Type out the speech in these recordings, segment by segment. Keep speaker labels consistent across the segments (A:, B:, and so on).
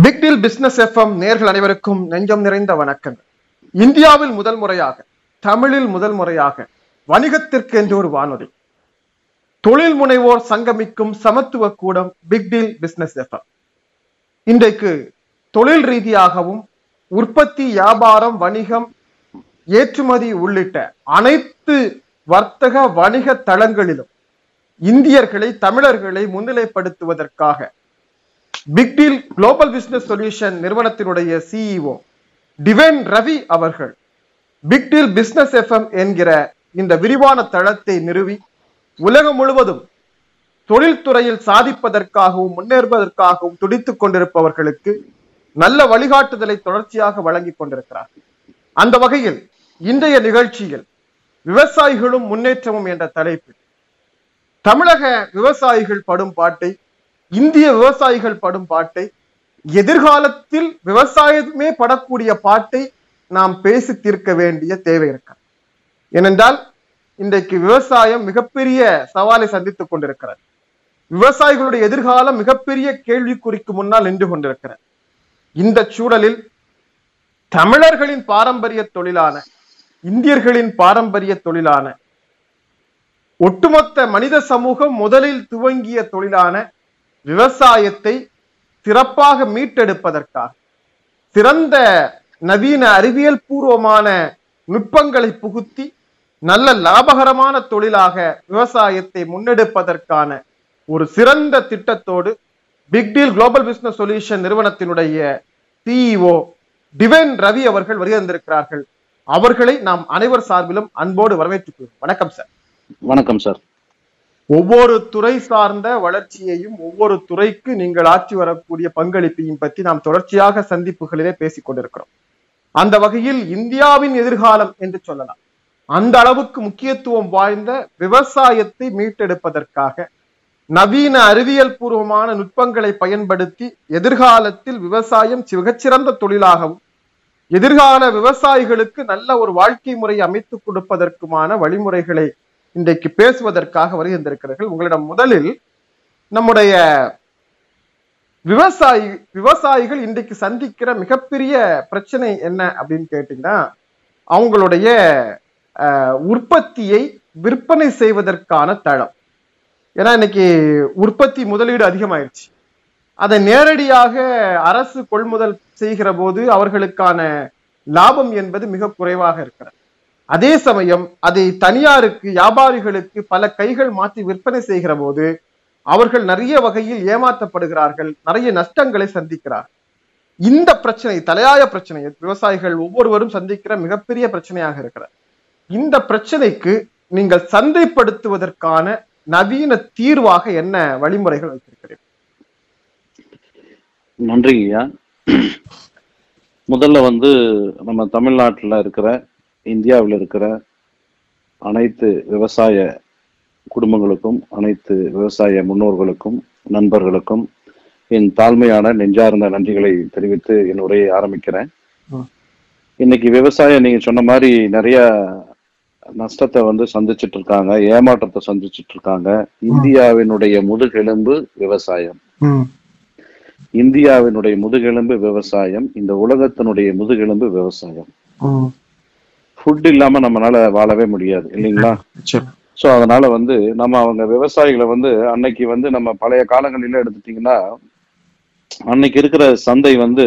A: Big deal business FM நேர்கள் அனைவருக்கும் நெஞ்சம் நிறைந்த வணக்கங்கள் இந்தியாவில் முதல் முறையாக தமிழில் முதல் முறையாக வணிகத்திற்கு என்று ஒரு வானொலி. தொழில் முனைவோர் சங்கமிக்கும் சமத்துவ கூடம் பிக் டீல் பிசினஸ் எஃப்எம் இன்றைக்கு தொழில் ரீதியாகவும் உற்பத்தி வியாபாரம் வணிகம் ஏற்றுமதி உள்ளிட்ட அனைத்து வர்த்தக வணிக தளங்களிலும் இந்தியர்களை தமிழர்களை முன்னிலைப்படுத்துவதற்காக big deal global business solution நிறுவனத்தினுடைய சிஇஓ டிவேன் ரவி அவர்கள் பிக் டீல் பிசினஸ் எஃப்எம் என்கிற இந்த விரிவான தளத்தை நிறுவி உலகம் முழுவதும் தொழில்துறையில் சாதிப்பதற்காகவும் முன்னேறுவதற்காகவும் துடித்துக் கொண்டிருப்பவர்களுக்கு நல்ல வழிகாட்டுதலை தொடர்ச்சியாக வழங்கிக் கொண்டிருக்கிறார் அந்த வகையில் இன்றைய நிகழ்ச்சியில் விவசாயிகளும் முன்னேற்றமும் என்ற தலைப்பில் தமிழக விவசாயிகள் படும் பாட்டை இந்திய விவசாயிகள் படும் பாட்டை எதிர்காலத்தில் விவசாயமே படக்கூடிய பாட்டை நாம் பேசி தீர்க்க வேண்டிய தேவை இருக்கு ஏனென்றால் இன்றைக்கு விவசாயம் மிகப்பெரிய சவாலை சந்தித்துக் கொண்டிருக்கிறது. விவசாயிகளுடைய எதிர்காலம் மிகப்பெரிய கேள்விக்குறிக்கு முன்னால் நின்று கொண்டிருக்கிறது. இந்த சூழலில் தமிழர்களின் பாரம்பரிய தொழிலான இந்தியர்களின் பாரம்பரிய தொழிலான ஒட்டுமொத்த மனித சமூகம் முதலில் துவங்கிய தொழிலான விவசாயத்தை சிறப்பாக மீட்டெடுப்பதற்காக சிறந்த நவீன அறிவியல் பூர்வமான நுட்பங்களை புகுத்தி நல்ல லாபகரமான தொழிலாக விவசாயத்தை முன்னெடுப்பதற்கான ஒரு சிறந்த திட்டத்தோடு big deal global business solution நிறுவனத்தினுடைய சிஇஓ டிவைன் ரவி அவர்கள் வருகின்றிருக்கிறார்கள் அவர்களை நாம் அனைவர் சார்பிலும் அன்போடு வரவேற்றுக் வணக்கம் சார்.
B: வணக்கம் சார்.
A: ஒவ்வொரு துறை சார்ந்த வளர்ச்சியையும் ஒவ்வொரு துறைக்கு நீங்கள் ஆற்றி வரக்கூடிய பங்களிப்பையும் பற்றி நாம் தொடர்ச்சியாக சந்திப்புகளிலே பேசிக் கொண்டிருக்கிறோம். அந்த வகையில் இந்தியாவின் எதிர்காலம் என்று சொல்லலாம். அந்த அளவுக்கு முக்கியத்துவம் வாய்ந்த விவசாயத்தை மீட்டெடுப்பதற்காக நவீன அறிவியல் பூர்வமான நுட்பங்களை பயன்படுத்தி எதிர்காலத்தில் விவசாயம் மிகச்சிறந்த தொழிலாகவும் எதிர்கால விவசாயிகளுக்கு நல்ல ஒரு வாழ்க்கை முறை அமைத்துக் கொடுப்பதற்குமான வழிமுறைகளை இன்றைக்கு பேசுவதற்காக வருகின்றிருக்கிறார்கள். உங்களிடம் முதலில் நம்முடைய விவசாயி விவசாயிகள் இன்றைக்கு சந்திக்கிற மிகப்பெரிய பிரச்சனை என்ன அப்படின்னு கேட்டீங்கன்னா அவங்களுடைய உற்பத்தியை விற்பனை செய்வதற்கான தளம். ஏன்னா இன்னைக்கு உற்பத்தி முதலீடு அதிகமாயிருச்சு. அதை நேரடியாக அரசு கொள்முதல் செய்கிற போது அவர்களுக்கான லாபம் என்பது மிக குறைவாக இருக்கிறது. அதே சமயம் அதை தனியாருக்கு வியாபாரிகளுக்கு பல கைகள் மாற்றி விற்பனை செய்கிற போது அவர்கள் நிறைய வகையில் ஏமாற்றப்படுகிறார்கள் நிறைய நஷ்டங்களை சந்திக்கிறார். இந்த பிரச்சனை தலையாய பிரச்சனை விவசாயிகள் ஒவ்வொருவரும் சந்திக்கிற மிகப்பெரிய பிரச்சனையாக இருக்கிறது. இந்த பிரச்சனைக்கு நீங்கள் சந்தைப்படுத்துவதற்கான நவீன தீர்வாக என்ன வழிமுறைகள் வைத்திருக்கிறீர்கள்?
B: நன்றி ஐயா முதல்ல வந்து நம்ம தமிழ்நாட்டில் இருக்கிற இந்தியாவில் இருக்கிற அனைத்து விவசாய குடும்பங்களுக்கும் அனைத்து விவசாய முன்னோர்களுக்கும் நண்பர்களுக்கும் என் தாழ்மையான நெஞ்சார்ந்த நன்றிகளை தெரிவித்து என் உரையை ஆரம்பிக்கிறேன். இன்னைக்கு விவசாயம் நீங்க சொன்ன மாதிரி நிறைய நஷ்டத்தை வந்து சந்திச்சுட்டு இருக்காங்க ஏமாற்றத்தை சந்திச்சுட்டு இருக்காங்க இந்தியாவினுடைய முதுகெலும்பு விவசாயம். இந்தியாவினுடைய முதுகெலும்பு விவசாயம் இந்த உலகத்தினுடைய முதுகெலும்பு விவசாயம். ஃபுட் இல்லாம நம்மளால வாழவே முடியாது இல்லைங்களா? சோ அதனால வந்து நம்ம அவங்க விவசாயிகளை வந்து அன்னைக்கு வந்து நம்ம பழைய காலங்களில எடுத்துட்டீங்கன்னா அன்னைக்கு இருக்கிற சந்தை வந்து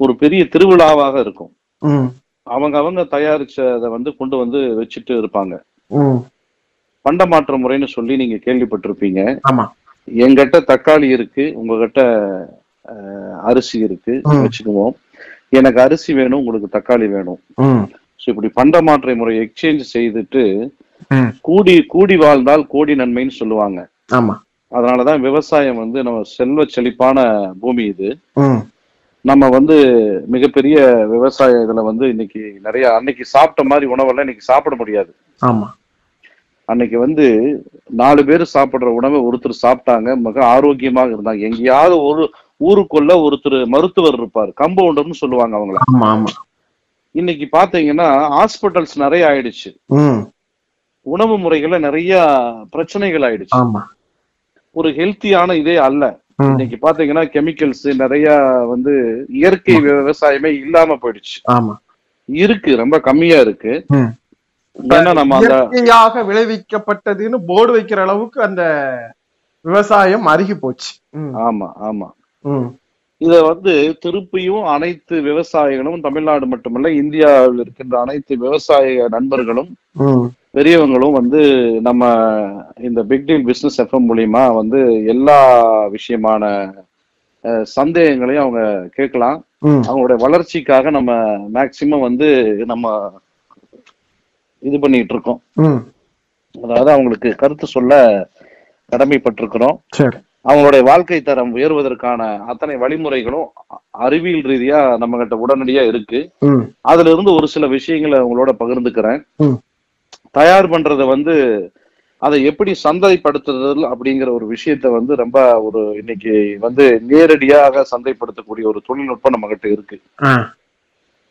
B: ஒரு பெரிய திருவிழாவாக இருக்கும். அவங்க அவங்க தயாரிச்சதை வந்து கொண்டு வந்து வச்சுட்டு இருப்பாங்க. பண்டமாற்ற முறைன்னு சொல்லி நீங்க கேள்விப்பட்டிருப்பீங்க. எங்கிட்ட தக்காளி இருக்கு உங்ககிட்ட அரிசி இருக்கு வச்சுக்குவோம். எனக்கு அரிசி வேணும் உங்களுக்கு தக்காளி வேணும். ஸோ இப்படி பண்டமாற்றை முறை எக்ஸ்சேஞ்ச் செய்துட்டு கூடி கூடி வாழ்ந்தால் கோடி நன்மைன்னு சொல்லுவாங்க.
A: ஆமா.
B: அதனாலதான் விவசாயம் வந்து நம்ம செல்வ செழிப்பான பூமி இது. நம்ம வந்து மிகப்பெரிய விவசாய இதுல வந்து இன்னைக்கு நிறைய அன்னைக்கு சாப்பிட்ட மாதிரி உணவெல்லாம் இன்னைக்கு சாப்பிட முடியாது.
A: ஆமா.
B: அன்னைக்கு வந்து நாலு பேர் சாப்பிடுற உணவை ஒருத்தர் சாப்பிட்டாங்க மிக ஆரோக்கியமாக இருந்தாங்க. எங்கேயாவது ஒரு ஊருக்குள்ள ஒருத்தர் மருத்துவர் இருப்பார். கம்பவுண்டர்னு சொல்லுவாங்க அவங்கள. இன்னைக்கு பாத்தீங்கன்னா ஹாஸ்பிட்டல்ஸ் நிறைய ஆயிடுச்சு. உணவு முறைகள்ல நிறைய பிரச்சனைகள் ஆயிடுச்சு. ஒரு ஹெல்த்தியான இதே அல்ல. இன்னைக்கு பாத்தீங்கன்னா கெமிக்கல்ஸ் நிறைய வந்து இயற்கை விவசாயமே இல்லாம போயிடுச்சு. இருக்கு ரொம்ப கம்மியா இருக்கு.
A: இயற்கையாக விளைவிக்கப்பட்டதுன்னு போர்டு வைக்கிற அளவுக்கு அந்த விவசாயம் அருகி போச்சு.
B: ஆமா ஆமா. இத வந்து திருப்பியும் அனைத்து விவசாயிகளும் தமிழ்நாடு மட்டுமல்ல இந்தியாவில் இருக்கின்ற அனைத்து விவசாய நண்பர்களும் பெரியவங்களும் வந்து நம்ம இந்த பிக் டீல் பிசினஸ் எஃப்எம் மூலியமா வந்து எல்லா விஷயமான சந்தேகங்களையும் அவங்க கேட்கலாம். அவங்களுடைய வளர்ச்சிக்காக நம்ம மேக்சிமம் வந்து நம்ம இது பண்ணிட்டு இருக்கோம். அதாவது அவங்களுக்கு கருத்து சொல்ல கடமைப்பட்டிருக்கிறோம்.
A: சரி.
B: அவங்களுடைய வாழ்க்கை தரம் உயர்வதற்கான அத்தனை வழிமுறைகளும் அறிவியல் ரீதியா நம்ம கிட்ட உடனடியா இருக்கு. அதுல இருந்து ஒரு சில விஷயங்களை உங்களோட பகிர்ந்துக்கிறேன். தயார் பண்றத வந்து அதை எப்படி சந்தைப்படுத்துதல் அப்படிங்கிற ஒரு விஷயத்த வந்து ரொம்ப ஒரு இன்னைக்கு வந்து நேரடியாக சந்தைப்படுத்தக்கூடிய ஒரு தொழில்நுட்பம் நம்ம கிட்ட இருக்கு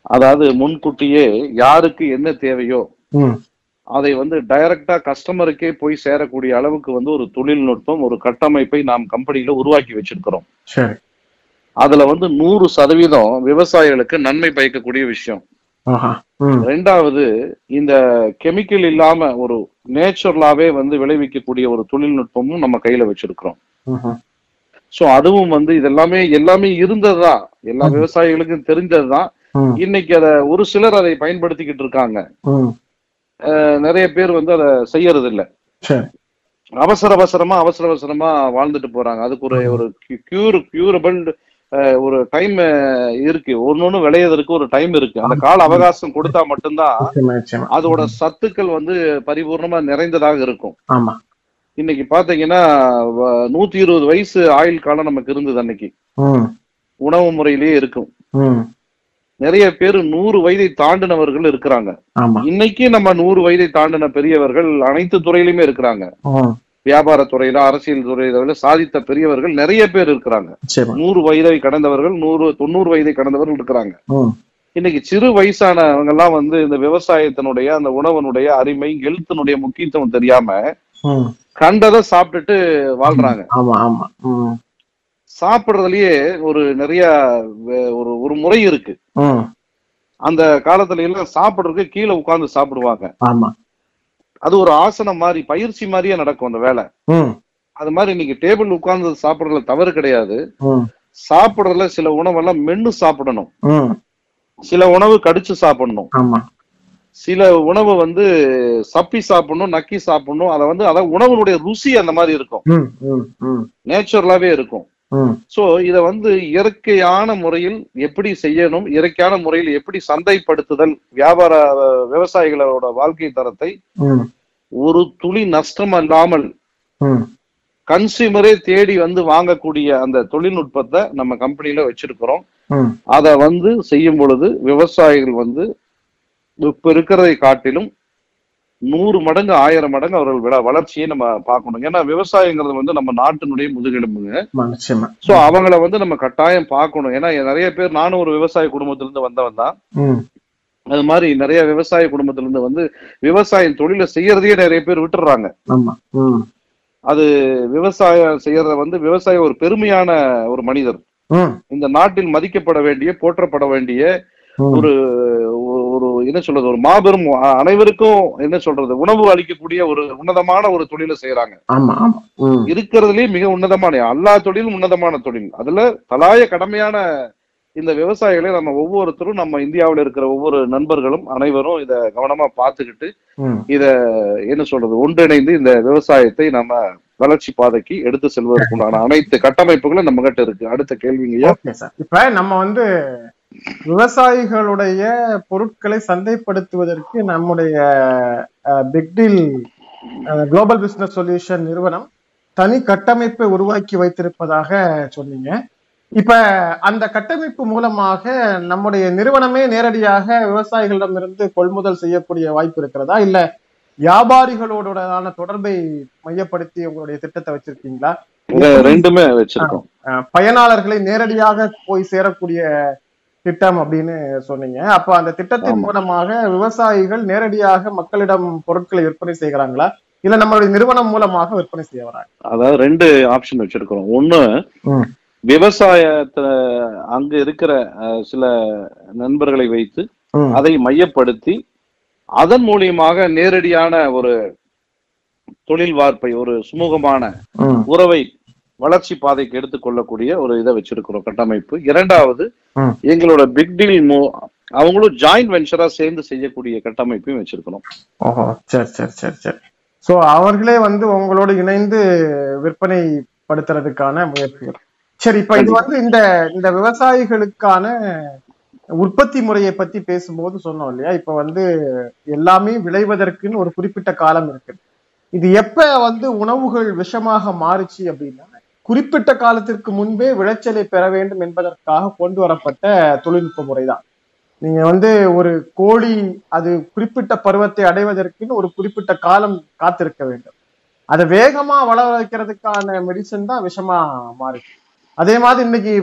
B: அதாவது முன்கூட்டியே யாருக்கு என்ன தேவையோ அதை வந்து டைரக்டா கஸ்டமருக்கே போய் சேரக்கூடிய அளவுக்கு வந்து ஒரு தொழில்நுட்பம் ஒரு கட்டமைப்பை நாம் கம்பெனியில உருவாக்கி வச்சிருக்கிறோம்.
A: சரி.
B: அதுல வந்து நூறு சதவீதம் விவசாயிகளுக்கு நன்மை பயக்கக்கூடிய விஷயம். ரெண்டாவது இந்த கெமிக்கல் இல்லாம ஒரு நேச்சுரலாவே வந்து விளைவிக்கக்கூடிய ஒரு தொழில்நுட்பமும் நம்ம கையில வச்சிருக்கிறோம். சோ அதுவும் வந்து இதெல்லாமே எல்லாமே இருந்ததுதான். எல்லா விவசாயிகளுக்கும் தெரிஞ்சதுதான். இன்னைக்கு அதை ஒரு சிலர் அதை பயன்படுத்திக்கிட்டு இருக்காங்க. நிறைய பேர் வந்து அதை செய்யறது இல்ல
A: சரி
B: அவசர அவசரமா அவசர அவசரமா வாழ்ந்துட்டு போறாங்க. அதுக்கு ஒரு ஒரு கியூர் கியூரபிள் ஒரு டைம் இருக்கு. ஒன்னொன்னு விளையறதுக்கு ஒரு டைம் இருக்கு. அந்த கால அவகாசம் கொடுத்தா மட்டும்தான் அதோட சத்துக்கள் வந்து பரிபூர்ணமா நிறைந்ததாக இருக்கும்.
A: ஆமா.
B: இன்னைக்கு பாத்தீங்கன்னா நூத்தி இருபது வயசு ஆயுள் காலம் நமக்கு இருந்தது அன்னைக்கு. உணவு முறையிலேயே இருக்கும். நிறைய பேர் நூறு வயதை தாண்டினவர்கள் இருக்கிறாங்க. இன்னைக்கு நம்ம நூறு வயதை தாண்டின பெரியவர்கள் அனைத்து துறையிலுமே இருக்கிறாங்க. வியாபார துறையில அரசியல் துறையில சாதித்த பெரியவர்கள் நிறைய பேர் இருக்கிறாங்க. நூறு வயதை கடந்தவர்கள் நூறு தொண்ணூறு வயதை கடந்தவர்கள் இருக்கிறாங்க. இன்னைக்கு சிறு வயசானவங்க எல்லாம் வந்து இந்த விவசாயத்தினுடைய அந்த உணவனுடைய அருமை எழுத்தினுடைய முக்கியத்துவம் தெரியாம. கண்டதை சாப்பிட்டுட்டு வாழ்றாங்க.
A: ஆமா
B: சாப்பிடுறதுலயே ஒரு நிறைய ஒரு ஒரு முறை இருக்கு. அந்த காலத்துல எல்லாம் சாப்பிடுறதுக்கு கீழே உட்கார்ந்து சாப்பிடுவாங்க.
A: ஆமா.
B: அது ஒரு ஆசனம் மாதிரி பயிற்சி மாதிரியே நடக்கும் அந்த வேலை. அது மாதிரி இன்னைக்கு டேபிள் உட்கார்ந்து சாப்பிடுறதுல தவறு கிடையாது. சாப்பிடுறதுல சில உணவெல்லாம் மென்னு சாப்பிடணும். சில உணவு கடிச்சு சாப்பிடணும். சில உணவு வந்து சப்பி சாப்பிடணும் நக்கி சாப்பிடணும். அதை வந்து அதான் உணவுனுடைய ருசி அந்த மாதிரி இருக்கும். நேச்சுரலாவே இருக்கும். சோ இத வந்து இயற்கையான முறையில் எப்படி செய்யணும் இயற்கையான முறையில் எப்படி சந்தைப்படுத்துதல் வியாபார விவசாயிகளோட வாழ்க்கை தரத்தை ஒரு துளி நஷ்டம் இல்லாமல். கன்சியூமரே தேடி வந்து வாங்கக்கூடிய அந்த தொழில்நுட்பத்தை நம்ம கம்பெனில வச்சிருக்கிறோம். அத வந்து செய்யும் பொழுது விவசாயிகள் வந்து இப்ப இருக்கிறதை காட்டிலும் நூறு மடங்கு ஆயிரம் மடங்கு அவர்கள் விட வளர்ச்சியை நம்ம பார்க்கணும். ஏன்னா விவசாயங்கிறது வந்து நம்ம நாட்டினுடைய முதுகெலும்புங்க. சோ அவங்கள வந்து நம்ம கட்டாயம் பார்க்கணும். ஏன்னா நிறைய பேர் நானும் ஒரு விவசாய குடும்பத்திலிருந்து வந்தவன் தான். அது மாதிரி நிறைய விவசாய குடும்பத்திலிருந்து வந்து விவசாயம் தொழிலை செய்யறதையே நிறைய பேர் விட்டுறாங்க. அது விவசாயம் செய்யறத வந்து விவசாயம் ஒரு பெருமையான ஒரு மனிதர். இந்த நாட்டில் மதிக்கப்பட வேண்டிய போற்றப்பட வேண்டிய ஒரு என்ன சொல்றது ஒரு மாபெரும் அனைவருக்கும் என்ன சொல்றது உணவு அளிக்கக்கூடிய ஒரு உன்னதமான ஒரு தொழிலை செய்யறாங்க இருக்கிறதுலயே மிக உன்னதமான எல்லா தொழிலும் உன்னதமான தொழில். அதுல தலாய கடமையான இந்த விவசாயிகளை நம்ம ஒவ்வொருத்தரும் நம்ம இந்தியாவில் இருக்கிற ஒவ்வொரு நண்பர்களும் அனைவரும் இத கவனமா பார்த்துக்கிட்டு. இத என்ன சொல்றது ஒன்றிணைந்து இந்த விவசாயத்தை நம்ம வளர்ச்சி பாதைக்கு எடுத்து செல்வதற்கு உண்டான அனைத்து கட்டமைப்புகளும் நம்ம கிட்ட இருக்கு. அடுத்த
A: சார். இப்ப நம்ம வந்து விவசாயிகளுடைய பொருட்களை சந்தைப்படுத்துவதற்கு நம்முடைய big deal global business solution நிறுவனம் தனி கட்டமைப்பை உருவாக்கி வைத்திருப்பதாக சொன்னீங்க. இப்ப அந்த கட்டமைப்பு மூலமாக நம்முடைய நிறுவனமே நேரடியாக விவசாயிகளிடமிருந்து கொள்முதல் செய்யக்கூடிய வாய்ப்பு இருக்கிறதா? இல்ல வியாபாரிகளோடான தொடர்பை மையப்படுத்தி உங்களுடைய திட்டத்தை வச்சிருக்கீங்களா?
B: ரெண்டுமே வச்சிருக்கோம்.
A: பயனாளர்களை நேரடியாக போய் சேரக்கூடிய திட்டம் அப்படின்னு சொன்னீங்க அப்ப அந்த திட்டத்தின். மூலமாக விவசாயிகள் நேரடியாக மக்களிடம் பொருட்களை விற்பனை செய்கிறாங்களா இல்ல நம்மளுடைய நிறுவனம் மூலமாக விற்பனை செய்ய வராங்க
B: அதாவது ரெண்டு ஆப்ஷன் வச்சிருக்கிறோம் ஒண்ணு. விவசாயத்துல அங்க இருக்கிற சில நண்பர்களை வைத்து. அதை மையப்படுத்தி அதன் மூலியமாக நேரடியான ஒரு தொழில் வார்ப்பை ஒரு சுமூகமான. உறவை வளர்ச்சி பாதைக்கு எடுத்துக்கொள்ளக்கூடிய ஒரு இதை வச்சிருக்கிறோம் கட்டமைப்பு. இரண்டாவது. எங்களோட பிக் டீல் மூ அவங்களும் ஜாயிண்ட் வெஞ்சரா சேர்ந்து செய்யக்கூடிய கட்டமைப்பையும் வச்சிருக்கிறோம்.
A: ஓஹோ சரி சரி சரி சரி. சோ அவர்களே வந்து உங்களோடு இணைந்து விற்பனை படுத்துறதுக்கான முயற்சிகள். சரி இப்ப இது வந்து இந்த இந்த விவசாயிகளுக்கான உற்பத்தி முறையை பத்தி பேசும்போது சொன்னோம் இல்லையா? இப்ப வந்து எல்லாமே விளைவதற்குன்னு ஒரு குறிப்பிட்ட காலம் இருக்கு. இது எப்ப வந்து உணவுகள் விஷமாக மாறுச்சு அப்படின்னா குறிப்பிட்ட காலத்திற்கு முன்பே விளைச்சலை பெற வேண்டும் என்பதற்காக கொண்டு வரப்பட்ட தொழில்நுட்ப முறைதான். நீங்க வந்து ஒரு கோழி அது குறிப்பிட்ட பருவத்தை அடைவதற்குன்னு ஒரு குறிப்பிட்ட காலம் காத்திருக்க வேண்டும். அதை வேகமா வளர வைக்கிறதுக்கான மெடிசன் தான் விஷமா மாறுது அதே மாதிரி இன்னைக்கு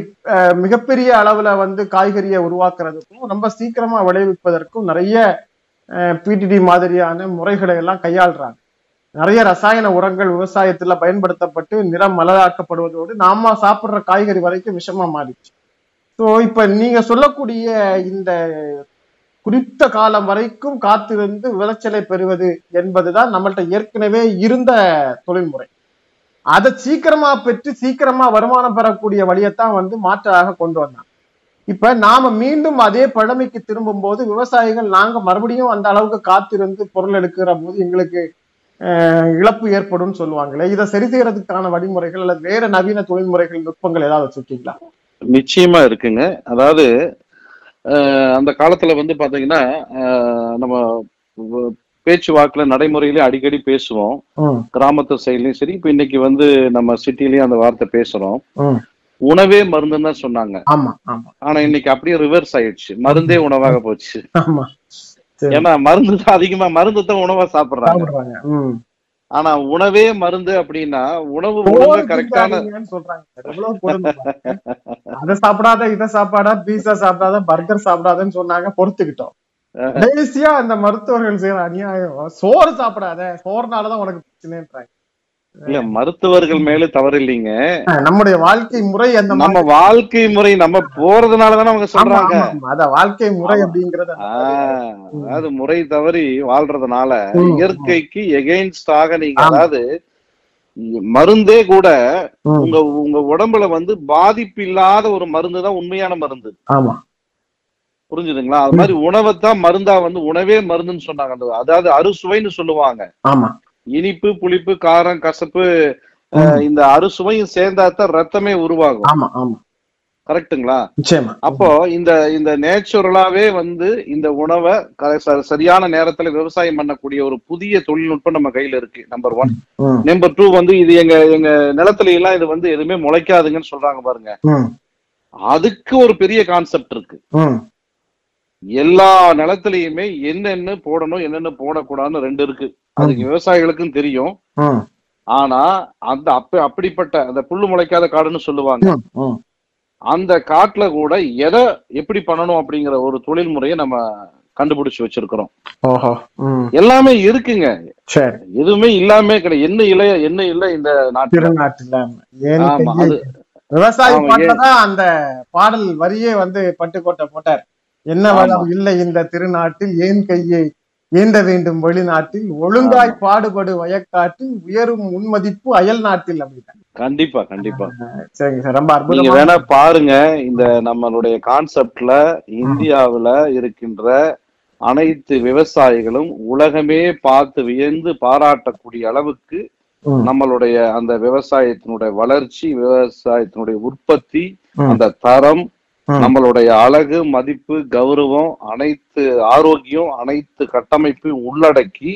A: மிகப்பெரிய அளவுல வந்து காய்கறியை உருவாக்குறதுக்கும் ரொம்ப சீக்கிரமா விளைவிப்பதற்கும் நிறைய பிடிடி மாதிரியான முறைகளை எல்லாம் கையாளுறாங்க. நிறைய ரசாயன உரங்கள் விவசாயத்துல பயன்படுத்தப்பட்டு நிறம் மலராக்கப்படுவதோடு நாம சாப்பிடுற காய்கறி வரைக்கும் விஷமா மாறிச்சு ஸோ இப்ப நீங்க சொல்லக்கூடிய இந்த குறித்த காலம் வரைக்கும் காத்திருந்து விளைச்சலை பெறுவது என்பதுதான் நம்மள்ட்ட ஏற்கனவே இருந்த தொழில்முறை. அதை சீக்கிரமா பெற்று சீக்கிரமா வருமானம் பெறக்கூடிய வழியைத்தான் வந்து மாற்றாக கொண்டு வந்தாங்க. இப்ப நாம மீண்டும் அதே பழமைக்கு திரும்பும் போது விவசாயிகள் நாங்க மறுபடியும் அந்த அளவுக்கு காத்திருந்து பொருள் எடுக்கிற போது எங்களுக்கு இழப்பு ஏற்படும் சொல்லுவாங்களே. இதை சரி செய்யறதுக்கான வழிமுறைகள் அல்லது வேற நவீன தொழில்முறைகள் நுட்பங்கள் ஏதாவது வச்சிருக்கீங்களா?
B: நிச்சயமா இருக்குங்க. அதாவது அந்த காலத்துல வந்து பாத்தீங்கன்னா நம்ம வ- பேச்சு வாக்குல நடைமுறையிலே அடிக்கடி பேசுவோம். கிராமத்து சைட்லயும் சரி இப்ப இன்னைக்கு வந்து நம்ம சிட்டிலயும் அந்த வார்த்தை பேசுறோம். உணவே மருந்துன்னு தான் சொன்னாங்க.
A: ஆமா ஆமா.
B: ஆனா இன்னைக்கு அப்படியே ரிவர்ஸ் ஆயிடுச்சு. மருந்தே உணவாக போச்சு. ஏன்னா மருந்து தான் அதிகமா மருந்து தான் உணவா சாப்பிடுறாங்க. ஆனா உணவே மருந்து அப்படின்னா உணவு ஒழுங்கா கரெக்டான.
A: அதை சாப்பிடாத இதை சாப்பாடா பீஸா சாப்பிடாத பர்கர் சாப்பிடாதன்னு சொன்னாங்க பொறுத்துக்கிட்டோம். கடைசியா அந்த மருத்துவர்கள் செய்யற அநியாயம் சோறு சாப்பிடாத சோறுனாலதான் உனக்கு பிரச்சனைன்றாங்க.
B: இல்ல மருத்துவர்கள் மேல தவறு இல்லைங்க
A: நம்முடைய வாழ்க்கை முறை அந்த
B: நம்ம வாழ்க்கை முறை நம்ம போறதுனாலதானே அவங்க சொல்றாங்க.
A: அத வாழ்க்கை முறை அப்படிங்கறது
B: அதாவது முறை தவறி வாழ்றதுனால. இயற்கைக்கு எகெயின்ஸ்டாக நீங்க. அதாவது மருந்தே கூட உங்க உங்க உடம்புல வந்து பாதிப்பு இல்லாத ஒரு மருந்து தான் உண்மையான மருந்து.
A: ஆமா.
B: புரிஞ்சுதுங்களா? அது மாதிரி உணவைத்தான் மருந்தா வந்து உணவே மருந்துன்னு சொன்னாங்க. அதாவது அறுசுவைன்னு சொல்லுவாங்க.
A: ஆமா.
B: இனிப்பு புளிப்பு காரம் கசப்பு இந்த அறுசுவையும் சேர்ந்தாதான் ரத்தமே உருவாகும்.
A: ஆமா ஆமா.
B: கரெக்ட்டுங்களா?
A: நிச்சயமா.
B: அப்போ இந்த இந்த நேச்சுரலாவே வந்து இந்த உணவை சரியான நேரத்துல விவசாயம் பண்ணக்கூடிய ஒரு புதிய தொழில்நுட்பம் நம்ம கையில இருக்கு நம்பர் ஒன் நம்பர் டூ வந்து இது எங்க எங்க நிலத்துல எல்லாம் இது வந்து எதுவுமே முளைக்காதுங்கன்னு சொல்றாங்க பாருங்க. அதுக்கு ஒரு பெரிய கான்செப்ட் இருக்கு. எல்லா நிலத்திலயுமே என்னென்ன போடணும் என்னென்ன போடக்கூடாதுன்னு ரெண்டு இருக்கு. அதுக்கு விவசாயிகளுக்கும் தெரியும். ஆனா அந்த அப்ப அப்படிப்பட்ட அந்த புல்லு முளைக்காத காடுன்னு சொல்லுவாங்க. அந்த காட்டுல கூட எதை எப்படி பண்ணணும் அப்படிங்கிற ஒரு தொழில் முறையை நம்ம கண்டுபிடிச்சு வச்சிருக்கிறோம். எல்லாமே இருக்குங்க. எதுவுமே இல்லாம கிடையாது என்ன இல்ல என்ன இல்ல இந்த நாட்டுல.
A: திருநாட்டுல ஏன்
B: ஆமா
A: கையை-
B: அது
A: விவசாயி
B: ஆமா,
A: பாட்டுலதான் அந்த பாடல் வரியே வந்து பட்டுக்கோட்டை போட்டார். என்ன வளம் இல்லை இந்த திருநாட்டில்? ஏன் கையை ஏந்த வேண்டும் வெளிநாட்டில்? ஒழுங்காய் பாடுபடு வயக்காட்டில் உயரும் முன்மதிப்பு அயல் நாட்டில் அப்படின்னா
B: கண்டிப்பா கண்டிப்பா.
A: சரிங்க சார். ரொம்ப
B: நீங்க
A: அற்புதமா
B: வேணா பாருங்க இந்த நம்மளுடைய கான்செப்ட்ல இந்தியாவுல இருக்கின்ற அனைத்து விவசாயிகளும் உலகமே பார்த்து வியந்து பாராட்டக்கூடிய அளவுக்கு நம்மளுடைய அந்த விவசாயத்தினுடைய வளர்ச்சி விவசாயத்தினுடைய உற்பத்தி அந்த தரம். நம்மளுடைய அழகு மதிப்பு கௌரவம் அனைத்து ஆரோக்கியம் அனைத்து கட்டமைப்பையும் உள்ளடக்கி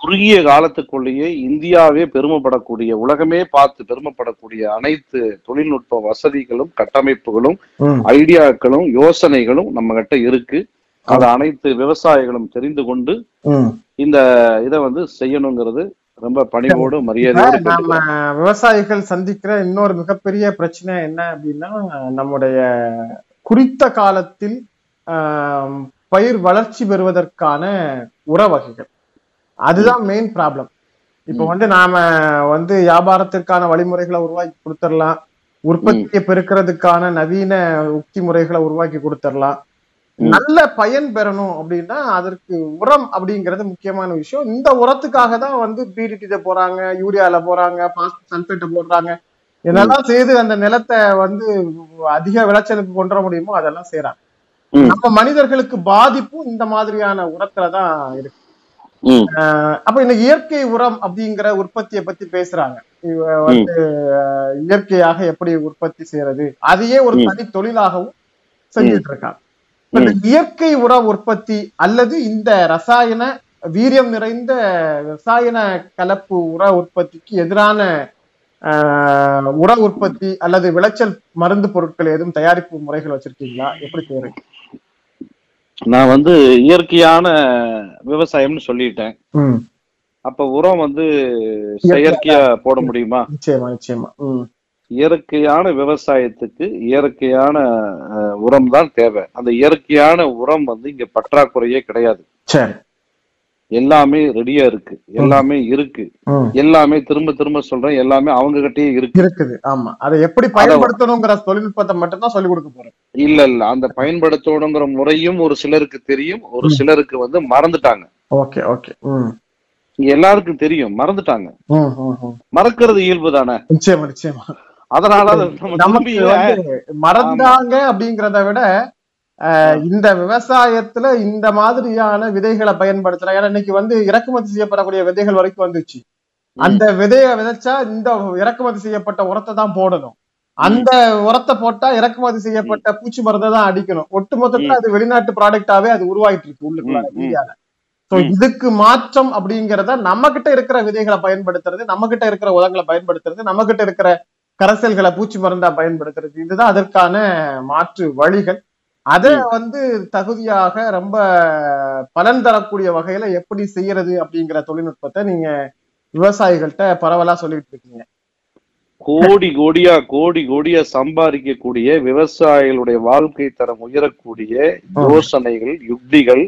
B: குறுகிய காலத்துக்குள்ளேயே இந்தியாவே பெருமைப்படக்கூடிய உலகமே பார்த்து பெருமைப்படக்கூடிய அனைத்து தொழில்நுட்ப வசதிகளும் கட்டமைப்புகளும். ஐடியாக்களும் யோசனைகளும் நம்ம கிட்ட இருக்கு அதை அனைத்து விவசாயிகளும் தெரிந்து கொண்டு. இந்த இதை வந்து செய்யணுங்கிறது ரொம்ப பணிவோடு மரியாதையோடு
A: நம்ம. விவசாயிகள் சந்திக்கிற இன்னொரு மிகப்பெரிய பிரச்சனை என்ன அப்படின்னா நம்முடைய குறித்த காலத்தில் பயிர் வளர்ச்சி பெறுவதற்கான உர வகைகள். அதுதான் மெயின் ப்ராப்ளம் இப்ப வந்து நாம வந்து வியாபாரத்திற்கான வழிமுறைகளை உருவாக்கி கொடுத்துடலாம் உற்பத்தியை பெருக்கிறதுக்கான நவீன உக்தி முறைகளை உருவாக்கி கொடுத்துடலாம். நல்ல பயன் பெறணும் அப்படின்னா அதற்கு உரம் அப்படிங்கிறது முக்கியமான விஷயம். இந்த உரத்துக்காக தான் வந்து பிடிடில போறாங்க யூரியால போறாங்க பாஸ்பேட் சல்பேட்டை போடுறாங்க. என்னெல்லாம் செய்து அந்த நிலத்தை வந்து அதிக விளைச்சலுக்கு கொண்டு வர முடியுமோ அதெல்லாம் செய்யறாங்க. நம்ம மனிதர்களுக்கு பாதிப்பும் இந்த மாதிரியான உரத்துல தான் இருக்கு. அப்ப இந்த இயற்கை உரம் அப்படிங்கிற உற்பத்தியை பத்தி பேசுறாங்க. இவ வந்து இயற்கையாக எப்படி உற்பத்தி செய்யறது? அதையே ஒரு. தனி தொழிலாகவும் செஞ்சுட்டு இருக்காங்க. இந்த இயற்கை உர உற்பத்தி அல்லது இந்த ரசாயன வீரியம் நிறைந்த ரசாயன கலப்பு உர உற்பத்திக்கு எதிரான உர உற்பத்தி அல்லது விளைச்சல் மருந்து பொருட்கள் எதுவும் தயாரிப்பு முறைகள் வச்சிருக்கீங்களா? எப்படி செய்யறீங்க
B: நான் வந்து இயற்கையான விவசாயம்னு சொல்லிட்டேன். அப்ப உரம் வந்து செயற்கையா போட முடியுமா?
A: நிச்சயமா நிச்சயமா.
B: இயற்கையான விவசாயத்துக்கு இயற்கையான உரம் தான் தேவை. அந்த இயற்கையான உரம் வந்து இங்க பற்றாக்குறையே கிடையாது. எல்லாமே ரெடியா இருக்கு. எல்லாமே இருக்கு. எல்லாமே திரும்ப திரும்ப சொல்றேன். எல்லாமே அவங்க கிட்டயே இருக்கு.
A: இருக்குது. ஆமா. அதை எப்படி பயன்படுத்தணுங்கிற தொழில்நுட்பத்தை மட்டும்தான் சொல்லி கொடுக்க போறேன்.
B: இல்ல இல்ல. அந்த பயன்படுத்தணுங்கிற முறையும் ஒரு சிலருக்கு தெரியும். ஒரு. சிலருக்கு வந்து மறந்துட்டாங்க.
A: Okay okay.
B: எல்லாருக்கும் தெரியும். மறந்துட்டாங்க. மறக்கிறது இயல்பு தானே?
A: நிச்சயமா நிச்சயமா.
B: அதனால
A: நமக்கு மறந்தாங்க அப்படிங்கறத விட இந்த விவசாயத்துல இந்த மாதிரியான விதைகளை பயன்படுத்தலாம். ஏன்னா இன்னைக்கு வந்து இறக்குமதி செய்யப்படக்கூடிய விதைகள் வரைக்கும் வந்துச்சு. அந்த விதைய விதைச்சா இந்த இறக்குமதி செய்யப்பட்ட உரத்தை தான் போடணும். அந்த உரத்தை போட்டா இறக்குமதி செய்யப்பட்ட பூச்சி மருந்தை தான் அடிக்கணும். ஒட்டு மொத்தத்துல அது வெளிநாட்டு ப்ராடக்டாவே அது உருவாயிட்டு இருக்கு உள்ளுக்குள்ள. இந்தியால. சோ. இதுக்கு மாற்றம் அப்படிங்கறத நம்ம கிட்ட இருக்கிற விதைகளை பயன்படுத்துறது நம்ம கிட்ட இருக்கிற உரங்களை பயன்படுத்துறது நம்ம கிட்ட இருக்கிற கரைசல்களை பூச்சி மருந்தா பயன்படுத்துறது. இதுதான் அதற்கான மாற்று வழிகள். அதை வந்து தகுதியாக ரொம்ப பலன் தரக்கூடிய வகையில எப்படி செய்யறது அப்படிங்கிற தொழில்நுட்பத்தை நீங்க விவசாயிகள்கிட்ட பரவலா சொல்லிட்டு இருக்கீங்க.
B: கோடி கோடியா கோடி கோடியா சம்பாதிக்கக்கூடிய விவசாயிகளுடைய வாழ்க்கை தரம் உயரக்கூடிய யோசனைகள் யுக்திகள்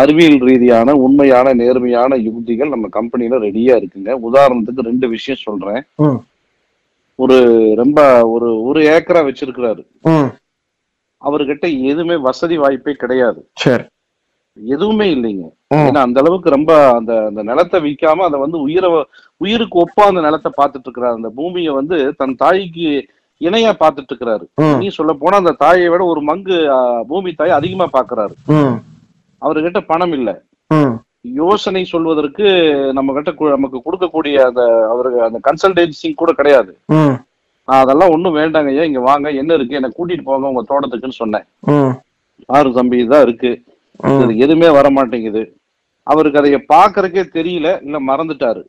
B: அறிவியல் ரீதியான உண்மையான நேர்மையான யுக்திகள் நம்ம கம்பெனில ரெடியா இருக்குங்க. உதாரணத்துக்கு ரெண்டு விஷயம் சொல்றேன். ஒரு ரொம்ப ஒரு ஒரு ஏக்கரா வச்சிருக்கிறாரு. அவர்கிட்ட எதுவுமே வசதி வாய்ப்பே கிடையாது. எதுவுமே இல்லைங்க. ஏன்னா அந்த அளவுக்கு ரொம்ப அந்த அந்த நிலத்தை விற்காம அதை வந்து உயிரை உயிருக்கு ஒப்பா அந்த நிலத்தை பார்த்துட்டு இருக்கிறாரு அந்த பூமியை வந்து தன் தாய்க்கு இணையா பார்த்துட்டு இருக்கிறாரு நீ சொல்ல போனா அந்த தாயை விட ஒரு மங்கு பூமி தாய் அதிகமா பாக்குறாரு அவர்கிட்ட பணம் இல்ல. யோசனை சொல்வதற்கு நம்ம கிட்ட நமக்கு கொடுக்கக்கூடிய அந்த அவருக்கு அந்த கன்சல்டன்சி கூட கிடையாது. நான் அதெல்லாம் ஒண்ணும் வேண்டாங்க ஐயா இங்க வாங்க. என்ன இருக்கு? என்னை கூட்டிட்டு போங்க உங்க தோட்டத்துக்குன்னு சொன்னேன். ஆறு தம்பி இதான் இருக்கு. எதுவுமே வர மாட்டேங்குது அவருக்கு அதைய பாக்குறதுக்கே தெரியல. இல்ல மறந்துட்டாரு.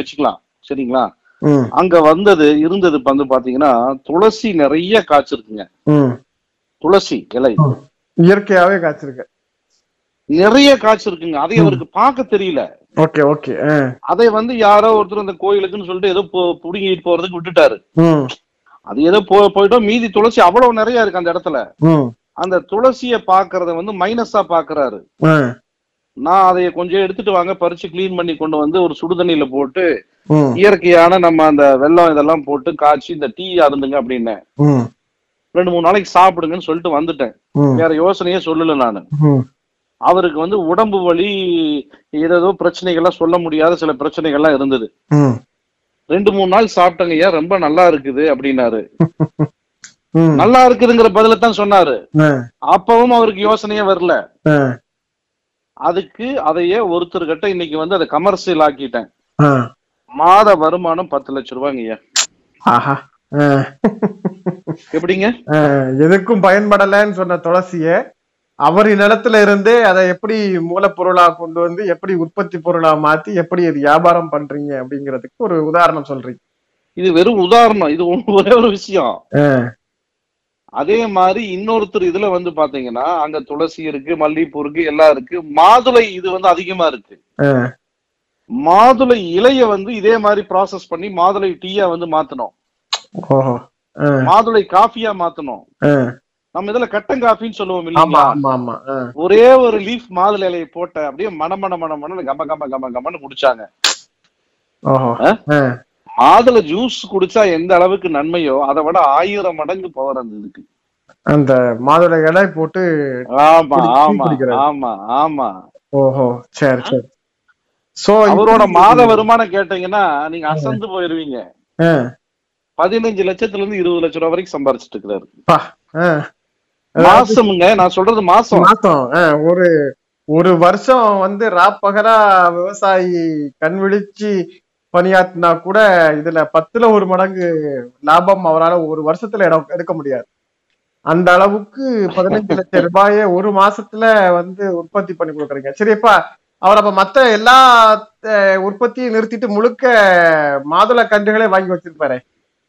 B: வச்சுக்கலாம். சரிங்களா? அங்க வந்தது இருந்தது வந்து பாத்தீங்கன்னா துளசி நிறைய காய்ச்சிருக்குங்க. துளசி இலை.
A: இயற்கையாவே காய்ச்சிருக்கு.
B: நிறைய காய்ச்சிருக்குங்க அதை அவருக்கு பார்க்க தெரியல.
A: ஓகே ஓகே
B: அதை வந்து யாரோ ஒருத்தர் அந்த கோயிலுக்குன்னு சொல்லிட்டு ஏதோ புடுங்கிட்டு போறதுக்கு விட்டுட்டாரு. அது ஏதோ போ போயிட்டோம். மீதி துளசி அவ்வளவு நிறைய இருக்கு அந்த இடத்துல. அந்த துளசிய பாக்குறத வந்து மைனஸா பாக்குறாரு நான் அதை கொஞ்சம் எடுத்துட்டு வாங்க. பறிச்சு க்ளீன் பண்ணி கொண்டு வந்து ஒரு சுடுதண்ணியில போட்டு இயற்கையான நம்ம அந்த வெல்லம் இதெல்லாம் போட்டு காய்ச்சி இந்த டீ அருந்துங்க அப்படின்னேன்
A: ம்.
B: ரெண்டு மூணு நாளைக்கு சாப்பிடுங்கன்னு சொல்லிட்டு வந்துட்டேன். வேற யோசனையே சொல்லல நானு. அவருக்கு வந்து உடம்பு வலி ஏதேதோ பிரச்சனைகள்லாம் சொல்ல முடியாத சில பிரச்சனைகள்லாம் இருந்தது. ரெண்டு மூணு நாள் சாப்பிட்டங்க ஐயா ரொம்ப நல்லா இருக்குது? அப்படின்னாரு. நல்லா இருக்குதுங்கிற பதில தான் சொன்னாரு. அப்பவும் அவருக்கு யோசனையே வரல. அதுக்கு அதையே ஒருத்தர்கிட்ட இன்னைக்கு வந்து அதை கமர்ஷியல் ஆக்கிட்டேன். மாத வருமானம் பத்து லட்சம் ரூபாய்ங்க ஐயா. எப்படிங்க.
A: எதுக்கும் பயன்படலைன்னு சொன்ன துளசிய அவர் நிலத்துல இருந்தே அதை எப்படி மூலப்பொருளா கொண்டு வந்து எப்படி உற்பத்தி பொருளா மாத்தி எப்படி அது வியாபாரம் பண்றீங்க அப்படிங்கிறதுக்கு ஒரு உதாரணம் சொல்றீங்க
B: இது வெறும் உதாரணம் இது ஒரே ஒரு விஷயம். அதே மாதிரி இன்னொருத்தர் இதுல வந்து பாத்தீங்கன்னா அங்க துளசி இருக்கு மல்லிகைப்பூ இருக்கு எல்லாம் இருக்கு மாதுளை இது வந்து அதிகமா இருக்கு. மாதுளை இலைய வந்து இதே மாதிரி ப்ராசஸ் பண்ணி மாதுளை டீயா வந்து மாத்தணும். மாதுளை காஃபியா மாத்தணும். நம்ம இதுல கட்டன் காஃபின்னு சொல்லுவோம் இல்லைங்களா. ஒரே ஒரு லீஃப் மாதுளை இலையை போட்ட அப்படியே மண மண மண மண கம கம கம கமன்னு குடிச்சாங்க. மாதுளை ஜூஸ் குடிச்சா எந்த அளவுக்கு நன்மையோ அதை விட ஆயிரம் மடங்கு பவர் அந்த இதுக்கு.
A: அந்த மாதுளை இலை போட்டு
B: ஆமா ஆமா. ஆமா ஆமா.
A: ஓஹோ சரி சரி. சோ
B: அவரோட மாத வருமானம் கேட்டீங்கன்னா நீங்க அசந்து போயிருவீங்க. பதினஞ்சு லட்சத்துல இருந்து இருபது லட்சம் ரூபாய் வரைக்கும் சம்பாரிச்சிட்டு இருக்கிறாரு. மாசம்ங்க நான் சொல்றது மாசம்.
A: மாசம். ஒரு ஒரு வருஷம் வந்து ராப்பகரா விவசாயி கண் விழிச்சு பணியாற்றினா கூட இதுல பத்துல ஒரு மடங்கு லாபம் அவரால ஒரு வருஷத்துல இடம் எடுக்க முடியாது. அந்த அளவுக்கு பதினஞ்சு லட்சம் ரூபாய ஒரு மாசத்துல வந்து உற்பத்தி பண்ணி கொடுக்குறீங்க. சரிப்பா அவர் அப்ப மத்த எல்லா உற்பத்தியும் நிறுத்திட்டு முழுக்க மாதுளை கன்றுகளே வாங்கி வச்சிருப்பாரு.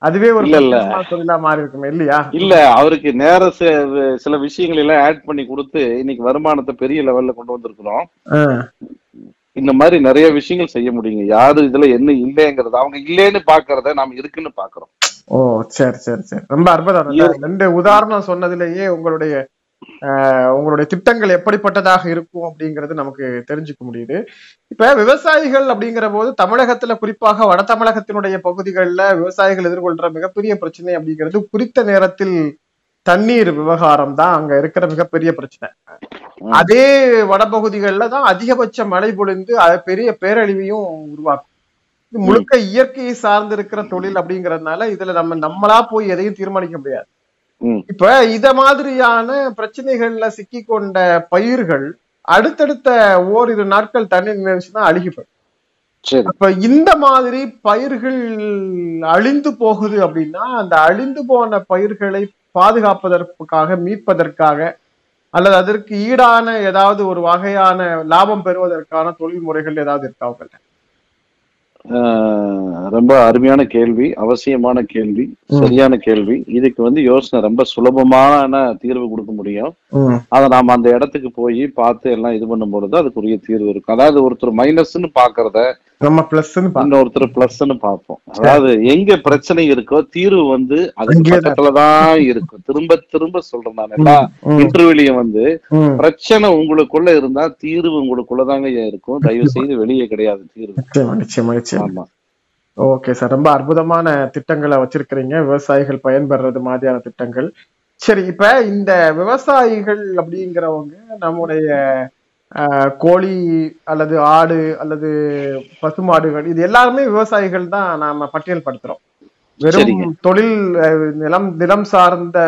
A: அதுவே ஒரு தொழிலா மாறி இருக்குமே இல்லையா?
B: இல்ல அவருக்கு நேர சில விஷயங்கள் எல்லாம் ஆட் பண்ணி கொடுத்து இன்னைக்கு வருமானத்தை பெரிய லெவல்ல கொண்டு வந்திருக்கிறோம். இந்த மாதிரி நிறைய விஷயங்கள் செய்ய முடியுங்க. யாரு இதுல என்ன இல்லைங்கிறது அவங்க இல்லைன்னு பாக்குறத நாம இருக்குன்னு பாக்குறோம்.
A: ஓ சரி சரி சரி. ரொம்ப அற்புதம். ரெண்டு உதாரணம் சொன்னதுலயே உங்களுடைய உங்களுடைய திட்டங்கள் எப்படிப்பட்டதாக இருக்கும் அப்படிங்கிறது நமக்கு தெரிஞ்சுக்க முடியுது. இப்ப விவசாயிகள் அப்படிங்கிற போது தமிழகத்துல குறிப்பாக வட தமிழகத்தினுடைய பகுதிகளில் விவசாயிகள் எதிர்கொள்ற மிகப்பெரிய பிரச்சனை அப்படிங்கிறது குறித்த நேரத்தில் தண்ணீர் விவகாரம் தான் அங்க இருக்கிற மிகப்பெரிய பிரச்சனை. அதே வடபகுதிகளில் தான் அதிகபட்ச மழை பொழிந்து அது பெரிய பேரழிவையும் உருவாக்கும். இது முழுக்க இயற்கையை சார்ந்து இருக்கிற தொழில் அப்படிங்கறதுனால இதுல நம்ம நம்மளா போய் எதையும் தீர்மானிக்க முடியாது. இப்ப இத மாதிரியான பிரச்சனைகள்ல சிக்கி கொண்ட பயிர்கள் அடுத்தடுத்த ஓரிரு நாட்கள் தண்ணி நினைச்சுன்னா அழுகி போயிடும்.
B: சரி.
A: அப்ப இந்த மாதிரி பயிர்கள் அழிந்து போகுது அப்படின்னா அந்த அழிந்து போன பயிர்களை பாதுகாப்பதற்காக மீட்பதற்காக அல்லது அதற்கு ஈடான ஏதாவது ஒரு வகையான லாபம் பெறுவதற்கான தொழில் முறைகள் ஏதாவது இருக்கா
B: ரொம்ப அருமையான கேள்வி அவசியமான கேள்வி. சரியான கேள்வி. இதுக்கு வந்து யோசனை ரொம்ப சுலபமான தீர்வு கொடுக்க முடியும். அதை நாம அந்த இடத்துக்கு போய் பார்த்து எல்லாம் இது பண்ணும் பொழுது அதுக்குரிய தீர்வு இருக்கும். அதாவது ஒருத்தர் மைனஸ்ன்னு பாக்குறத
A: நம்ம பாருங்க
B: இன்னொருத்தர் பிளஸ்ன்னு பார்ப்போம். அதாவது எங்க பிரச்சனை இருக்கோ தீர்வு வந்து அதுக்கு பக்கத்துலதான் இருக்கும். திரும்ப திரும்ப சொல்றேன் நான். எல்லா இன்டர்வியூலயும் வந்து. பிரச்சனை உங்களுக்குள்ள இருந்தா தீர்வு உங்களுக்குள்ளதாங்க இருக்கும். தயவு செய்து வெளியே கிடையாது தீர்வு. ஆமா.
A: ஓகே சார் ரொம்ப அற்புதமான திட்டங்களை வச்சிருக்கிறீங்க. விவசாயிகள் பயன்பெறது மாதிரியான திட்டங்கள். சரி இப்ப இந்த விவசாயிகள் அப்படிங்கிறவங்க நம்முடைய கோழி அல்லது ஆடு அல்லது பசுமாடுகள் இது எல்லாருமே விவசாயிகள் தான் நாம பட்டியல் படுத்துறோம் வெறும். தொழில் நிலம் நிலம் சார்ந்த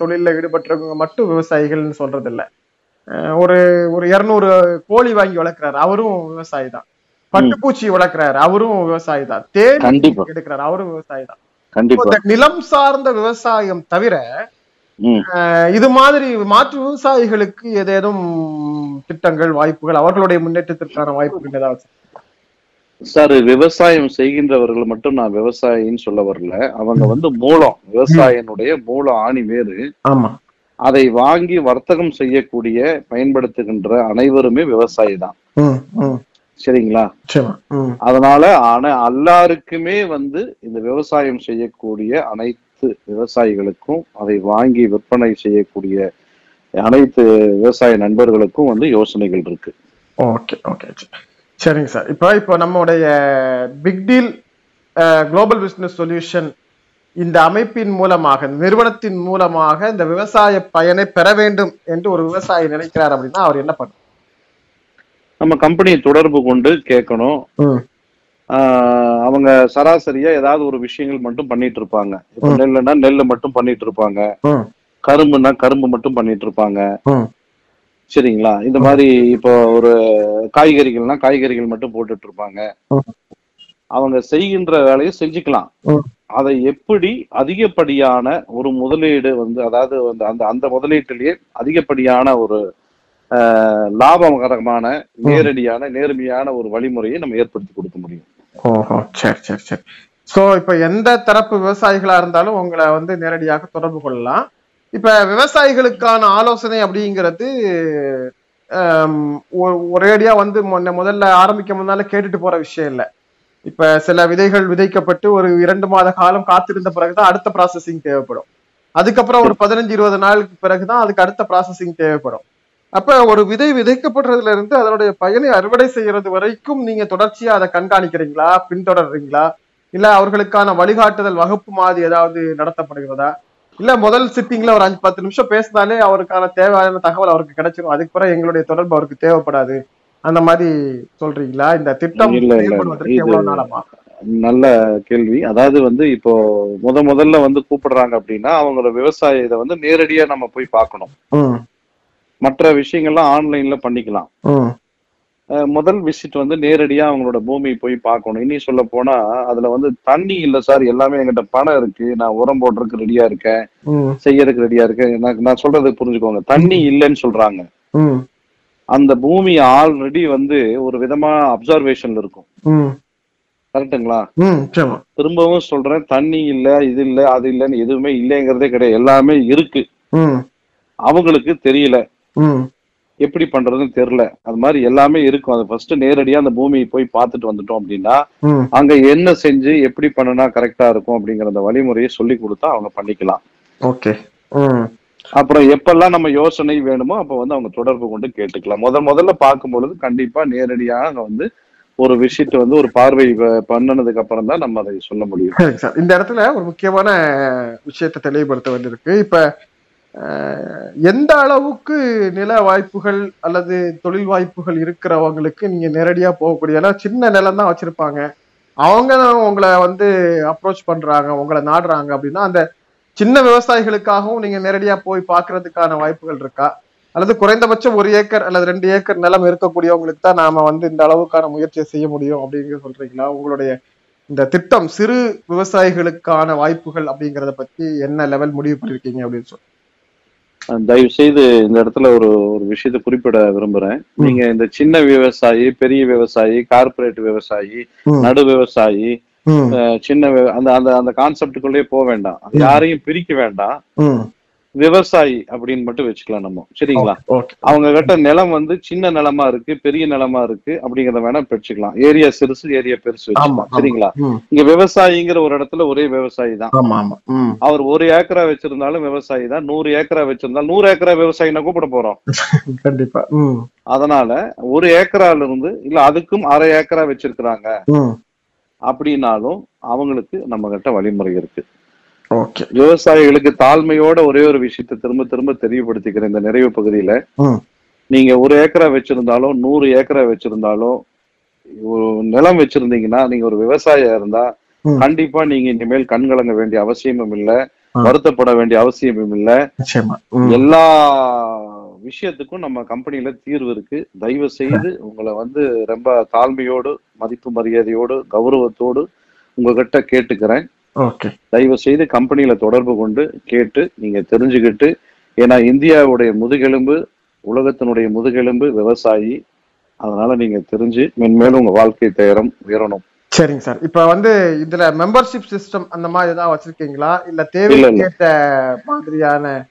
A: தொழில்ல ஈடுபட்டவங்க மட்டும் விவசாயிகள்னு சொல்றது இல்ல ஒரு ஒரு இருநூறு கோழி வாங்கி வளர்க்கிறாரு. அவரும் விவசாயி தான். பட்டுப்பூச்சி வளர்க்கிறாரு. அவரும் விவசாயி தான். தேன்
B: கண்டிப்பா.
A: எடுக்கிறாரு. அவரும் விவசாயி தான். நிலம் சார்ந்த விவசாயம் தவிர இது மாதிரி மாற்று விவசாயிகளுக்கு ஏதேனும் திட்டங்கள் வாய்ப்புகள் அவர்களுடைய முன்னேற்றத்திற்கான வாய்ப்புகள் ஏதாவது?
B: சார் விவசாயம் செய்கின்றவர்கள் மட்டும் நான் விவசாயின்னு சொல்ல வரல. அவங்க வந்து மூலம் விவசாயினுடைய மூல ஆணி வேறு.
A: ஆமா.
B: அதை வாங்கி வர்த்தகம் செய்யக்கூடிய பயன்படுத்துகின்ற அனைவருமே விவசாயி தான். சரிங்களா? அதனால ஆனா எல்லாருக்குமே வந்து இந்த விவசாயம் செய்யக்கூடிய அனைத்து விவசாயிகளுக்கும் அதை வாங்கி விற்பனை செய்யக்கூடிய அனைத்து விவசாய நண்பர்களுக்கும் வந்து யோசனைகள் இருக்கு.
A: ஓகே ஓகே சரிங்க சார். இப்போ இப்போ நம்முடைய big deal global business solution இந்த அமைப்பின் மூலமாக இந்த நிறுவனத்தின் மூலமாக இந்த விவசாய பயனை பெற வேண்டும் என்று ஒரு விவசாயி நினைக்கிறார் அப்படின்னா அவர் என்ன பண்ணும்
B: நம்ம கம்பெனியை தொடர்பு கொண்டு கேட்கணும். அவங்க சராசரியா ஏதாவது ஒரு விஷயங்கள் மட்டும் பண்ணிட்டு இருப்பாங்க. இப்ப
A: ம்.
B: நெல்லுனா நெல்லு மட்டும் பண்ணிட்டு இருப்பாங்க. கரும்புனா கரும்பு மட்டும் பண்ணிட்டு இருப்பாங்க சரிங்களா? இந்த மாதிரி இப்போ ஒரு காய்கறிகள்னா காய்கறிகள் மட்டும் போட்டுட்டு இருப்பாங்க. அவங்க செய்கின்ற வேலையை செஞ்சுக்கலாம். அதை எப்படி அதிகப்படியான ஒரு முதலீடு வந்து அதாவது அந்த அந்த முதலீட்டிலேயே அதிகப்படியான ஒரு லாபகரமான நேரடியான நேர்மையான ஒரு வழிமுறையை நம்ம ஏற்படுத்தி கொடுக்க முடியும்.
A: ஓஹோ சரி சரி சரி. சோ இப்ப எந்த தரப்பு விவசாயிகளா இருந்தாலும் உங்களை வந்து நேரடியாக தொடர்பு கொள்ளலாம். இப்ப விவசாயிகளுக்கான ஆலோசனை அப்படிங்கிறது ஒரேடியா வந்து முன்ன முதல்ல ஆரம்பிக்க முன்னால கேட்டுட்டு போற விஷயம் இல்ல. இப்ப சில விதைகள் விதைக்கப்பட்டு ஒரு இரண்டு மாத காலம் காத்திருந்த பிறகுதான் அடுத்த ப்ராசஸிங் தேவைப்படும். அதுக்கப்புறம் ஒரு பதினஞ்சு இருபது நாளுக்கு பிறகுதான் அதுக்கு அடுத்த ப்ராசஸிங் தேவைப்படும். அப்ப ஒரு விதை விதைக்கப்படுறதுல இருந்து அதனுடைய பயனை அறுவடை செய்யறது வரைக்கும் நீங்க தொடர்ச்சியா அதை கண்காணிக்கிறீங்களா? பின்தொடர்றீங்களா? இல்ல அவர்களுக்கான வழிகாட்டுதல் வகுப்பு மாதிரி ஏதாவது நடத்தப்படுகிறதா? இல்ல முதல் சிட்டிங்ல ஒரு அஞ்சு பத்து நிமிஷம் பேசினாலே அவருக்கான தேவையான தகவல் அவருக்கு கிடைச்சிரும். அதுக்கு பிறகு எங்களுடைய தொடர்பு அவருக்கு தேவைப்படாது. அந்த மாதிரி சொல்றீங்களா? இந்த திட்டம்
B: நல்ல கேள்வி. அதாவது வந்து இப்போ முத முதல்ல வந்து கூப்பிடுறாங்க அப்படின்னா அவங்களோட விவசாய இதை வந்து நேரடியா நம்ம போய் பார்க்கணும். மற்ற விஷயங்கள்லாம் ஆன்லைன்ல பண்ணிக்கலாம். முதல் விசிட் வந்து நேரடியா அவங்களோட பூமி போய் பார்க்கணும். இனி சொல்ல போனா அதுல வந்து தண்ணி இல்ல சார். எல்லாமே என்கிட்ட பணம் இருக்கு. நான் உரம் போடுறதுக்கு ரெடியா இருக்கேன். செய்யறதுக்கு ரெடியா இருக்கேன். எனக்கு நான் சொல்றது புரிஞ்சுக்கோங்க. தண்ணி இல்லைன்னு சொல்றாங்க. அந்த பூமி ஆல்ரெடி வந்து ஒரு விதமான அப்சர்வேஷன்ல இருக்கும்.
A: நிச்சயமா.
B: திரும்பவும் சொல்றேன். தண்ணி இல்ல இது இல்ல அது இல்லைன்னு எதுவுமே இல்லைங்கிறதே கிடையாது. எல்லாமே இருக்கு. அவங்களுக்கு தெரியல. எப்படி பண்றதுன்னு தெரியல. அது மாதிரி எல்லாமே இருக்கும். அது ஃபர்ஸ்ட் நேரடியா அந்த பூமியை போய் பார்த்துட்டு வந்துட்டோம் அப்படின்னா அங்க என்ன செஞ்சு எப்படி பண்ணுனா கரெக்டா இருக்கும் அப்படிங்கிற அந்த வழிமுறையை சொல்லி கொடுத்தா அவங்க பண்ணிக்கலாம்.
A: ஓகே.
B: அப்புறம் எப்பெல்லாம் நம்ம யோசனை வேணுமோ அப்ப வந்து அவங்க தொடர்பு கொண்டு கேட்டுக்கலாம். முத முதல்ல பார்க்கும் பொழுது கண்டிப்பா நேரடியாக அங்க வந்து ஒரு விஷயத்தை வந்து ஒரு பார்வை பண்ணுனதுக்கு அப்புறம் தான் நம்ம அதை சொல்ல முடியும்.
A: இந்த இடத்துல ஒரு முக்கியமான விஷயத்தை தெளிவுபடுத்த வேண்டியிருக்கு. இப்ப எந்த அளவுக்கு நில வாய்ப்புகள் அல்லது தொழில் வாய்ப்புகள் இருக்கிறவங்களுக்கு நீங்க நேரடியா போகக்கூடிய ஏன்னா சின்ன நிலம் தான் வச்சிருப்பாங்க. அவங்க தான் உங்களை வந்து அப்ரோச் பண்றாங்க உங்களை நாடுறாங்க அப்படின்னா அந்த சின்ன விவசாயிகளுக்காகவும் நீங்க நேரடியா போய் பாக்குறதுக்கான வாய்ப்புகள் இருக்கா? அல்லது குறைந்தபட்சம் ஒரு ஏக்கர் அல்லது ரெண்டு ஏக்கர் நிலம் இருக்கக்கூடியவங்களுக்கு தான் நாம வந்து இந்த அளவுக்கான முயற்சியை செய்ய முடியும் அப்படிங்கிற சொல்றீங்களா? உங்களுடைய இந்த திட்டம் சிறு விவசாயிகளுக்கான வாய்ப்புகள் அப்படிங்கிறத பத்தி என்ன லெவல் முடிவு பண்ணிருக்கீங்க அப்படின்னு சொல்லி
B: தயவு செய்து இந்த இடத்துல ஒரு ஒரு விஷயத்தை குறிப்பிட விரும்புறேன். நீங்க இந்த சின்ன விவசாயி பெரிய விவசாயி கார்ப்பரேட் விவசாயி. நடு விவசாயி சின்ன அந்த அந்த அந்த கான்செப்டுக்குள்ளேயே போக வேண்டாம். யாரையும் பிரிக்க வேண்டாம். விவசாயி அப்படின்னு மட்டும் வச்சுக்கலாம் நம்ம. சரிங்களா? அவங்க கிட்ட நிலம் வந்து சின்ன நிலமா இருக்கு பெரிய நிலமா இருக்கு அப்படிங்கறத வேணா பிரிச்சுக்கலாம் ஏரியா சிறுசு ஏரியா பெருசு வச்சுக்கலாம். சரிங்களா? இங்க விவசாயிங்கிற ஒரு இடத்துல ஒரே விவசாயி தான். அவர் ஒரு ஏக்கரா வச்சிருந்தாலும் விவசாயி தான். நூறு ஏக்கரா வச்சிருந்தாலும் நூறு ஏக்கரா விவசாயினா கூப்பிட போறோம்.
A: கண்டிப்பா.
B: அதனால ஒரு ஏக்கரால இருந்து இல்ல அதுக்கும் அரை ஏக்கரா வச்சிருக்கிறாங்க. அப்படின்னாலும் அவங்களுக்கு நம்ம கிட்ட வழிமுறை இருக்கு.
A: ஓகே
B: விவசாயிகளுக்கு தாழ்மையோட ஒரே ஒரு விஷயத்தை திரும்ப திரும்ப தெரியப்படுத்திக்கிறேன் இந்த நிறைவு பகுதியில. நீங்க ஒரு ஏக்கரா வச்சிருந்தாலும் நூறு ஏக்கரா வச்சிருந்தாலும் ஒரு நிலம் வச்சிருந்தீங்கன்னா நீங்க ஒரு விவசாயியா இருந்தா. கண்டிப்பா நீங்க இனிமேல் கண் கலங்க வேண்டிய அவசியமும் இல்ல. வருத்தப்பட வேண்டிய அவசியமும் இல்ல. எல்லா விஷயத்துக்கும் நம்ம கம்பெனில தீர்வு இருக்கு. தயவு செய்து உங்களை வந்து ரொம்ப தாழ்மையோடு மதிப்பு மரியாதையோடு கௌரவத்தோடு உங்ககிட்ட கேட்டுக்கிறேன். தயவு செய்து கம்பெனியில தொடர்பு கொண்டு கேட்டு நீங்க தெரிஞ்சுக்கிட்டு ஏன்னா இந்தியாவுடைய முதுகெலும்பு உலகத்தினுடைய முதுகெலும்பு விவசாயி. அதனால நீங்க தெரிஞ்சு மென்மேலும் உங்க வாழ்க்கை தயாரம் உயரணும்.
A: சரிங்க சார். இப்ப வந்து இதுல மெம்பர்ஷிப் சிஸ்டம் அந்த மாதிரி ஏதாவது வச்சிருக்கீங்களா? இல்ல
B: இல்ல,
A: தேவைக்கு
B: இல்ல.
A: ஏற்ற மாதிரியான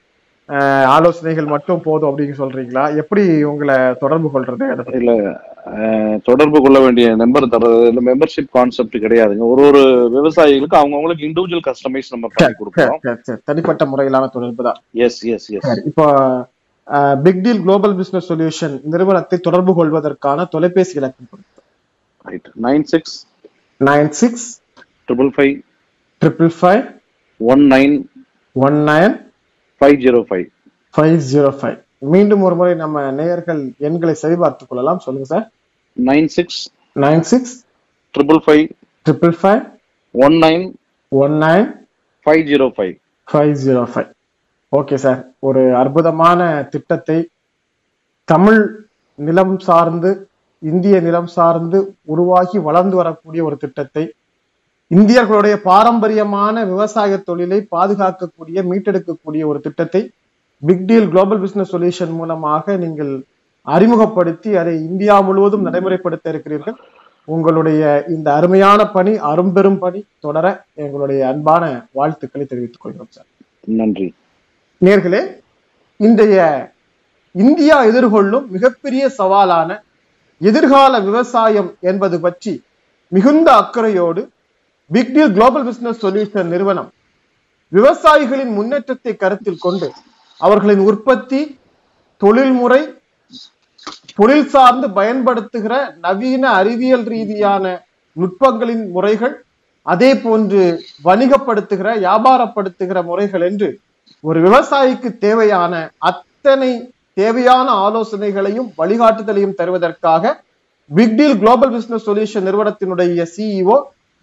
A: ஆலோசனைகள் மட்டும் போதும் அப்படின்னு சொல்றீங்களா? எப்படி உங்களை தொடர்பு கொள்றது?
B: இல்ல தொடர்பு கொள்ள வேண்டிய நம்பர் தர்றது மெம்பர்ஷிப் கான்செப்ட் கிடையாதுங்க. ஒரு ஒரு விவசாயிகளுக்கு அவங்கவுங்களுக்கு இண்டிவிஜுவல் கஸ்டமைஸ் நம்ம பண்ணி
A: சரி. தனிப்பட்ட முறையிலான தொடர்பு தான்.
B: எஸ் எஸ் எஸ்
A: இப்போ big deal global business solution நிறுவனத்தை தொடர்பு கொள்வதற்கான தொலைபேசி இலக்கம்
B: right nine six
A: nine six
B: triple five
A: triple five
B: one nine
A: one nine
B: five zero five
A: five zero five மீண்டும் ஒரு முறை நம்ம நேயர்கள் எண்களை சரிபார்த்துக் கொள்ளலாம். சொல்லுங்க sir.
B: Nine six
A: nine six
B: triple five
A: triple five
B: one nine
A: one nine
B: five zero five
A: five zero five okay sir ஒரு அற்புதமான திட்டத்தை தமிழ் நிலம் சார்ந்து இந்திய நிலம் சார்ந்து உருவாகி வளர்ந்து வரக்கூடிய ஒரு திட்டத்தை இந்தியர்களுடைய பாரம்பரியமான விவசாய தொழிலை பாதுகாக்கக்கூடிய மீட்டெடுக்கக்கூடிய ஒரு திட்டத்தை big deal global business solution மூலமாக நீங்கள் அறிமுகப்படுத்தி அதை இந்தியா முழுவதும் நடைமுறைப்படுத்த இருக்கிறீர்கள். உங்களுடைய இந்த அருமையான பணி அரும்பெரும் பணி தொடர எங்களுடைய அன்பான வாழ்த்துக்களை தெரிவித்துக் கொள்கிறோம் சார்.
B: நன்றி.
A: நேர்களே இன்றைய இந்தியா எதிர்கொள்ளும் மிகப்பெரிய சவாலான எதிர்கால விவசாயம் என்பது பற்றி மிகுந்த அக்கறையோடு big deal global business solution நிறுவனம் விவசாயிகளின் முன்னேற்றத்தை கருத்தில் கொண்டு அவர்களின் உற்பத்தி தொழில்முறை தொழில் சார்ந்து பயன்படுத்துகிற நவீன அறிவியல் ரீதியான நுட்பங்களின் முறைகள் அதே போன்று வணிகப்படுத்துகிற வியாபாரப்படுத்துகிற முறைகள் என்று ஒரு விவசாயிக்கு தேவையான அத்தனை தேவையான ஆலோசனைகளையும் வழிகாட்டுதலையும் தருவதற்காக big deal global business solution நிறுவனத்தினுடைய சிஇஓ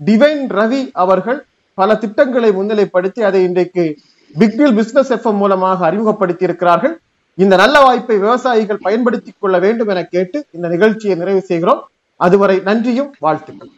A: டிவைன் ரவி அவர்கள் பல திட்டங்களை முன்னிலைப்படுத்தி அதை இன்றைக்கு பிக் பிசினஸ் எஃப்எம் மூலமாக அறிமுகப்படுத்தி இருக்கிறார்கள் இந்த நல்ல வாய்ப்பை விவசாயிகள் பயன்படுத்திக் கொள்ள வேண்டும் என கேட்டு இந்த நிகழ்ச்சியை நிறைவு செய்கிறோம். அதுவரை நன்றியும் வாழ்த்துக்கள்.